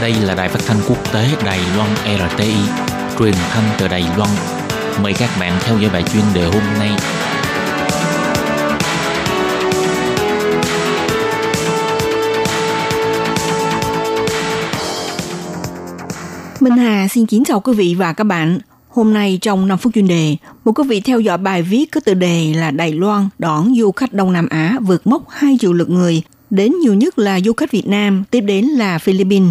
Đây là đài phát thanh quốc tế Đài Loan RTI, truyền thanh từ Đài Loan. Mời các bạn theo dõi bài chuyên đề hôm nay. Minh Hà xin kính chào quý vị và các bạn. Hôm nay trong 5 phút chuyên đề, một quý vị theo dõi bài viết có tựa đề là Đài Loan đón du khách Đông Nam Á vượt mốc 2 triệu lượt người, đến nhiều nhất là du khách Việt Nam, tiếp đến là Philippines.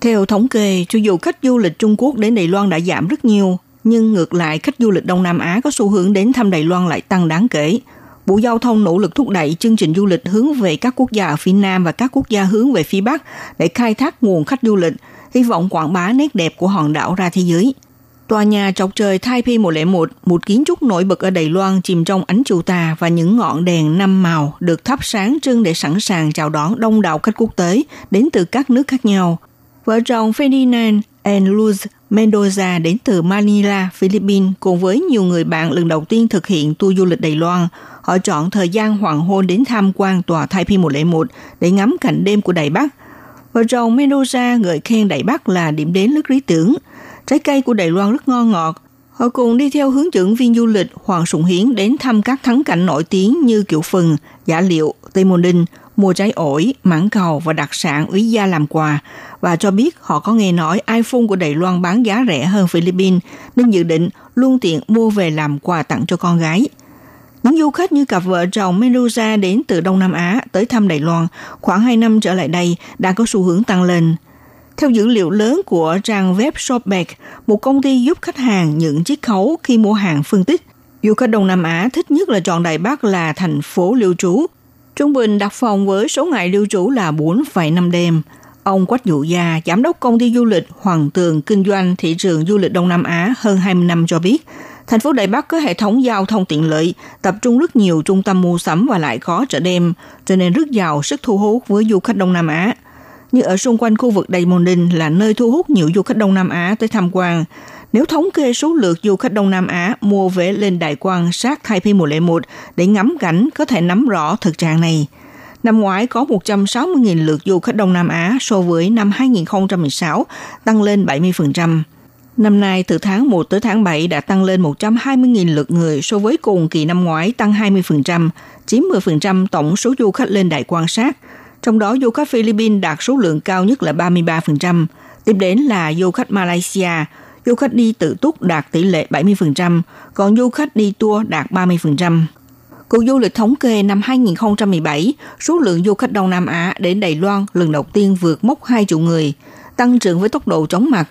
Theo thống kê, cho dù khách du lịch Trung Quốc đến Đài Loan đã giảm rất nhiều, nhưng ngược lại khách du lịch Đông Nam Á có xu hướng đến thăm Đài Loan lại tăng đáng kể. Bộ Giao thông nỗ lực thúc đẩy chương trình du lịch hướng về các quốc gia ở phía Nam và các quốc gia hướng về phía Bắc để khai thác nguồn khách du lịch, hy vọng quảng bá nét đẹp của hòn đảo ra thế giới. Tòa nhà trọc trời Taipei 101, một kiến trúc nổi bật ở Đài Loan chìm trong ánh chiều tà và những ngọn đèn năm màu được thắp sáng trưng để sẵn sàng chào đón đông đảo khách quốc tế đến từ các nước khác nhau. Vợ chồng Ferdinand and Luz Mendoza đến từ Manila, Philippines cùng với nhiều người bạn lần đầu tiên thực hiện tour du lịch Đài Loan. Họ chọn thời gian hoàng hôn đến tham quan tòa Taipei 101 để ngắm cảnh đêm của Đài Bắc. Vợ chồng Mendoza ngợi khen Đài Bắc là điểm đến rất lý tưởng – Trái cây của Đài Loan rất ngon ngọt. Họ cùng đi theo hướng dẫn viên du lịch Hoàng Sùng Hiến đến thăm các thắng cảnh nổi tiếng như Kiệu Phần, Giả Liệu, Tây Môn Đinh, mua trái ổi, mãng cầu và đặc sản úy gia làm quà và cho biết họ có nghe nói iPhone của Đài Loan bán giá rẻ hơn Philippines nên dự định luôn tiện mua về làm quà tặng cho con gái. Những du khách như cặp vợ chồng Medusa đến từ Đông Nam Á tới thăm Đài Loan khoảng 2 năm trở lại đây đã có xu hướng tăng lên – theo dữ liệu lớn của trang web Shopback, một công ty giúp khách hàng nhận chiếc khấu khi mua hàng phân tích, du khách Đông Nam Á thích nhất là chọn Đài Bắc là thành phố lưu trú. Trung bình đặt phòng với số ngày lưu trú là 4,5 đêm. Ông Quách Dụ Gia, giám đốc công ty du lịch Hoàng Tường kinh doanh thị trường du lịch Đông Nam Á hơn 20 năm cho biết, thành phố Đài Bắc có hệ thống giao thông tiện lợi, tập trung rất nhiều trung tâm mua sắm và lại có chợ đêm, cho nên rất giàu sức thu hút với du khách Đông Nam Á – như ở xung quanh khu vực Đài Môn đình là nơi thu hút nhiều du khách Đông Nam Á tới tham quan. Nếu thống kê số lượt du khách Đông Nam Á mua vé lên đại quan sát Taipei 101 để ngắm cảnh có thể nắm rõ thực trạng này. Năm ngoái có 160.000 lượt du khách Đông Nam Á so với năm 2016, tăng lên 70%. Năm nay từ tháng 1 tới tháng 7 đã tăng lên 120.000 lượt người so với cùng kỳ năm ngoái tăng 20%, chiếm 10% tổng số du khách lên đại quan sát – trong đó du khách Philippines đạt số lượng cao nhất là 33%, tiếp đến là du khách Malaysia, du khách đi tự túc đạt tỷ lệ 70%, còn du khách đi tour đạt 30%. Cục du lịch thống kê năm 2017, số lượng du khách Đông Nam Á đến Đài Loan lần đầu tiên vượt mốc 2 triệu người, tăng trưởng với tốc độ chóng mặt.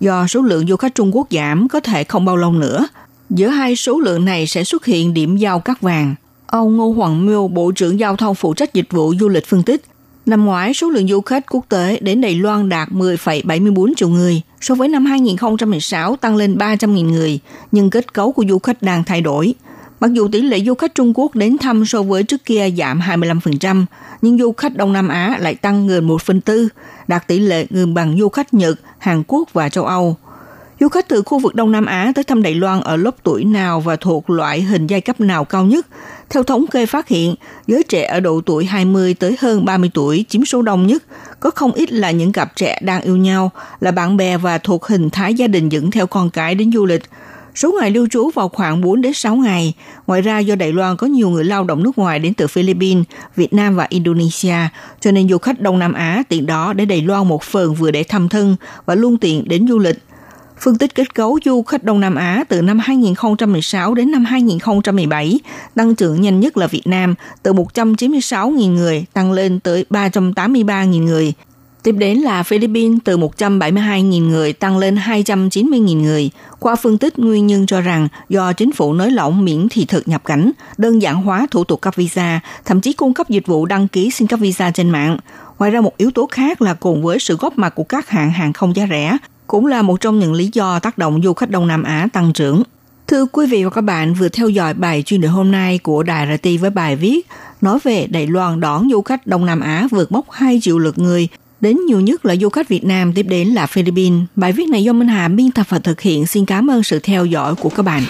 Do số lượng du khách Trung Quốc giảm có thể không bao lâu nữa, giữa hai số lượng này sẽ xuất hiện điểm giao cắt vàng. Ông Ngô Hoàng Miêu, Bộ trưởng Giao thông phụ trách dịch vụ du lịch phân tích, năm ngoái số lượng du khách quốc tế đến Đài Loan đạt 10,74 triệu người, so với năm 2016 tăng lên 300.000 người, nhưng kết cấu của du khách đang thay đổi. Mặc dù tỷ lệ du khách Trung Quốc đến thăm so với trước kia giảm 25%, nhưng du khách Đông Nam Á lại tăng gần 1 phần tư, đạt tỷ lệ gần bằng du khách Nhật, Hàn Quốc và châu Âu – Du khách từ khu vực Đông Nam Á tới thăm Đài Loan ở lớp tuổi nào và thuộc loại hình giai cấp nào cao nhất? Theo thống kê phát hiện, giới trẻ ở độ tuổi 20 tới hơn 30 tuổi chiếm số đông nhất, có không ít là những cặp trẻ đang yêu nhau, là bạn bè và thuộc hình thái gia đình dẫn theo con cái đến du lịch. Số ngày lưu trú vào khoảng 4 đến 6 ngày. Ngoài ra do Đài Loan có nhiều người lao động nước ngoài đến từ Philippines, Việt Nam và Indonesia, cho nên du khách Đông Nam Á tiện đó để Đài Loan một phần vừa để thăm thân và luôn tiện đến du lịch. Phân tích kết cấu du khách Đông Nam Á từ năm 2016 đến năm 2017, tăng trưởng nhanh nhất là Việt Nam từ 196.000 người tăng lên tới 383.000 người. Tiếp đến là Philippines từ 172.000 người tăng lên 290.000 người. Qua phân tích nguyên nhân cho rằng do chính phủ nới lỏng miễn thị thực nhập cảnh, đơn giản hóa thủ tục cấp visa, thậm chí cung cấp dịch vụ đăng ký xin cấp visa trên mạng. Ngoài ra một yếu tố khác là cùng với sự góp mặt của các hãng hàng không giá rẻ, cũng là một trong những lý do tác động du khách Đông Nam Á tăng trưởng. Thưa quý vị và các bạn vừa theo dõi bài chuyên đề hôm nay của Đài RT với bài viết nói về Đài Loan đón du khách Đông Nam Á vượt mốc 2 triệu lượt người, đến nhiều nhất là du khách Việt Nam, tiếp đến là Philippines. Bài viết này do Minh Hà biên tập và thực hiện. Xin cảm ơn sự theo dõi của các bạn.